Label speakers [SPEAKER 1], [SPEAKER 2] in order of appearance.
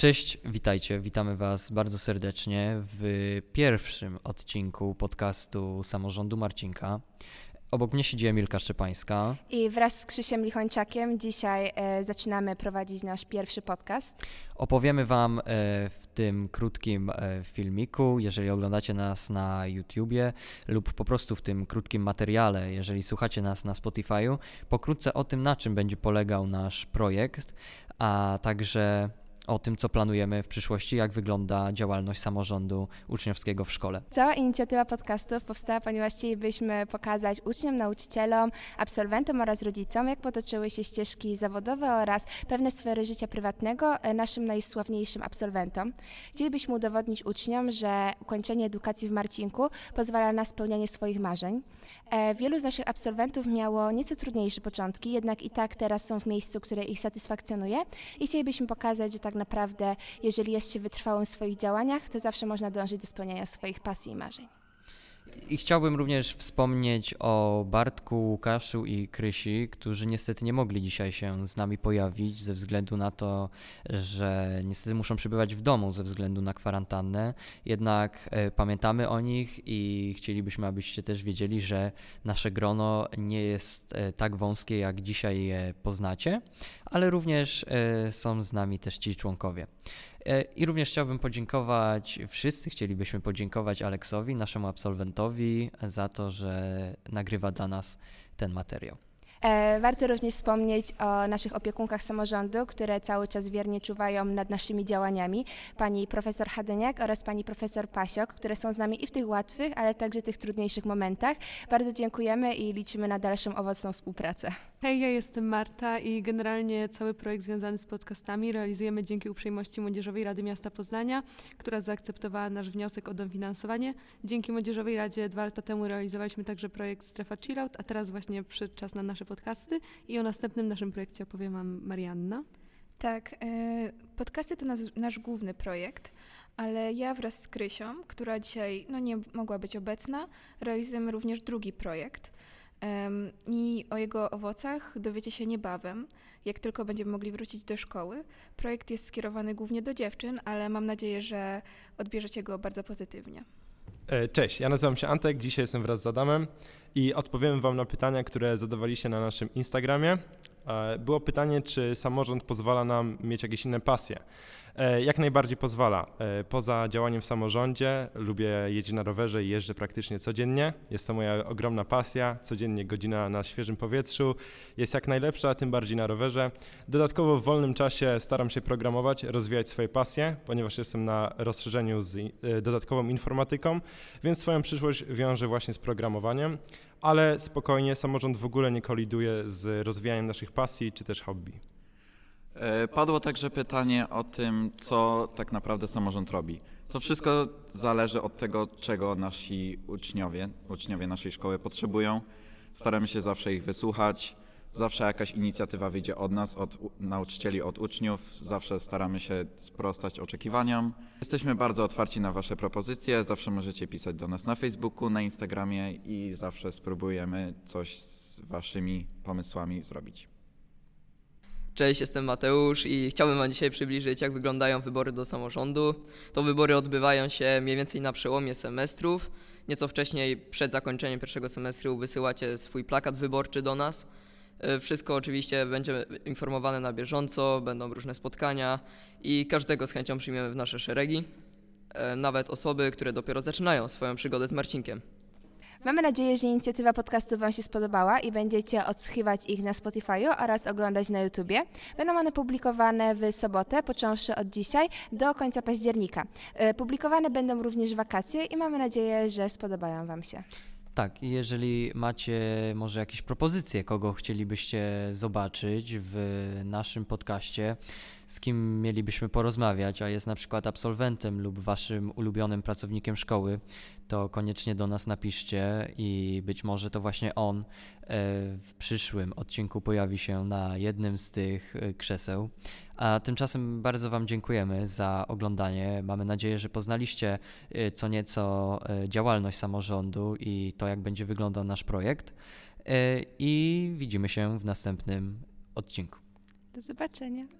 [SPEAKER 1] Cześć, witajcie, witamy Was bardzo serdecznie w pierwszym odcinku podcastu Samorządu Marcinka. Obok mnie siedzi Emilka Szczepańska.
[SPEAKER 2] I wraz z Krzysiem Lichończakiem dzisiaj e, zaczynamy prowadzić nasz pierwszy podcast.
[SPEAKER 1] Opowiemy Wam e, w tym krótkim e, filmiku, jeżeli oglądacie nas na YouTubie lub po prostu w tym krótkim materiale, jeżeli słuchacie nas na Spotify'u, pokrótce o tym, na czym będzie polegał nasz projekt, a także o tym, co planujemy w przyszłości, jak wygląda działalność samorządu uczniowskiego w szkole.
[SPEAKER 2] Cała inicjatywa podcastów powstała, ponieważ chcielibyśmy pokazać uczniom, nauczycielom, absolwentom oraz rodzicom, jak potoczyły się ścieżki zawodowe oraz pewne sfery życia prywatnego e, naszym najsławniejszym absolwentom. Chcielibyśmy udowodnić uczniom, że ukończenie edukacji w Marcinku pozwala na spełnianie swoich marzeń. E, wielu z naszych absolwentów miało nieco trudniejsze początki, jednak i tak teraz są w miejscu, które ich satysfakcjonuje i chcielibyśmy pokazać, że tak naprawdę, jeżeli jest się wytrwałym w swoich działaniach, to zawsze można dążyć do spełniania swoich pasji i marzeń.
[SPEAKER 1] I chciałbym również wspomnieć o Bartku, Łukaszu i Krysi, którzy niestety nie mogli dzisiaj się z nami pojawić ze względu na to, że niestety muszą przebywać w domu ze względu na kwarantannę. Jednak e, pamiętamy o nich i chcielibyśmy, abyście też wiedzieli, że nasze grono nie jest e, tak wąskie, jak dzisiaj je poznacie, ale również e, są z nami też ci członkowie. E, I również chciałbym podziękować, wszyscy chcielibyśmy podziękować Aleksowi, naszemu absolwentowi, za to, że nagrywa dla nas ten materiał.
[SPEAKER 2] E, warto również wspomnieć o naszych opiekunkach samorządu, które cały czas wiernie czuwają nad naszymi działaniami. Pani profesor Hadyniak oraz pani profesor Pasiok, które są z nami i w tych łatwych, ale także tych trudniejszych momentach. Bardzo dziękujemy i liczymy na dalszą owocną współpracę.
[SPEAKER 3] Hej, ja jestem Marta i generalnie cały projekt związany z podcastami realizujemy dzięki uprzejmości Młodzieżowej Rady Miasta Poznania, która zaakceptowała nasz wniosek o dofinansowanie. Dzięki Młodzieżowej Radzie dwa lata temu realizowaliśmy także projekt Strefa Chillout, a teraz właśnie przyszedł czas na nasze podcasty i o następnym naszym projekcie opowie Wam Marianna.
[SPEAKER 4] Tak, e, podcasty to nasz, nasz główny projekt, ale ja wraz z Krysią, która dzisiaj no, nie mogła być obecna, realizujemy również drugi projekt. I o jego owocach dowiecie się niebawem, jak tylko będziemy mogli wrócić do szkoły. Projekt jest skierowany głównie do dziewczyn, ale mam nadzieję, że odbierzecie go bardzo pozytywnie.
[SPEAKER 5] E, cześć, ja nazywam się Antek, dzisiaj jestem wraz z Adamem i odpowiem Wam na pytania, które zadawaliście na naszym Instagramie. E, było pytanie, czy samorząd pozwala nam mieć jakieś inne pasje. E, jak najbardziej pozwala. E, poza działaniem w samorządzie lubię jeździć na rowerze i jeżdżę praktycznie codziennie. Jest to moja ogromna pasja. Codziennie godzina na świeżym powietrzu jest jak najlepsza, tym bardziej na rowerze. Dodatkowo w wolnym czasie staram się programować, rozwijać swoje pasje, ponieważ jestem na rozszerzeniu z dodatkową informatyką, więc swoją przyszłość wiążę właśnie z programowaniem. Ale spokojnie, samorząd w ogóle nie koliduje z rozwijaniem naszych pasji czy też hobby.
[SPEAKER 6] E, padło także pytanie o tym, co tak naprawdę samorząd robi. To wszystko zależy od tego, czego nasi uczniowie, uczniowie naszej szkoły potrzebują. Staramy się zawsze ich wysłuchać. Zawsze jakaś inicjatywa wyjdzie od nas, od nauczycieli, od uczniów. Zawsze staramy się sprostać oczekiwaniom. Jesteśmy bardzo otwarci na Wasze propozycje. Zawsze możecie pisać do nas na Facebooku, na Instagramie i zawsze spróbujemy coś z Waszymi pomysłami zrobić.
[SPEAKER 7] Cześć, jestem Mateusz i chciałbym Wam dzisiaj przybliżyć, jak wyglądają wybory do samorządu. To wybory odbywają się mniej więcej na przełomie semestrów. Nieco wcześniej, przed zakończeniem pierwszego semestru, wysyłacie swój plakat wyborczy do nas. E, wszystko oczywiście będzie informowane na bieżąco, będą różne spotkania i każdego z chęcią przyjmiemy w nasze szeregi. E, nawet osoby, które dopiero zaczynają swoją przygodę z Marcinkiem.
[SPEAKER 2] Mamy nadzieję, że inicjatywa podcastu Wam się spodobała i będziecie odsłuchiwać ich na Spotify'u oraz oglądać na YouTubie. Będą one publikowane w sobotę, począwszy od dzisiaj do końca października. E, publikowane będą również wakacje i mamy nadzieję, że spodobają Wam się.
[SPEAKER 1] Tak, i jeżeli macie może jakieś propozycje, kogo chcielibyście zobaczyć w naszym podcaście, z kim mielibyśmy porozmawiać, a jest na przykład absolwentem lub waszym ulubionym pracownikiem szkoły, to koniecznie do nas napiszcie i być może to właśnie on e, w przyszłym odcinku pojawi się na jednym z tych e, krzeseł. A tymczasem bardzo Wam dziękujemy za oglądanie. Mamy nadzieję, że poznaliście e, co nieco działalność samorządu i to, jak będzie wyglądał nasz projekt. I widzimy się w następnym odcinku.
[SPEAKER 2] Do zobaczenia.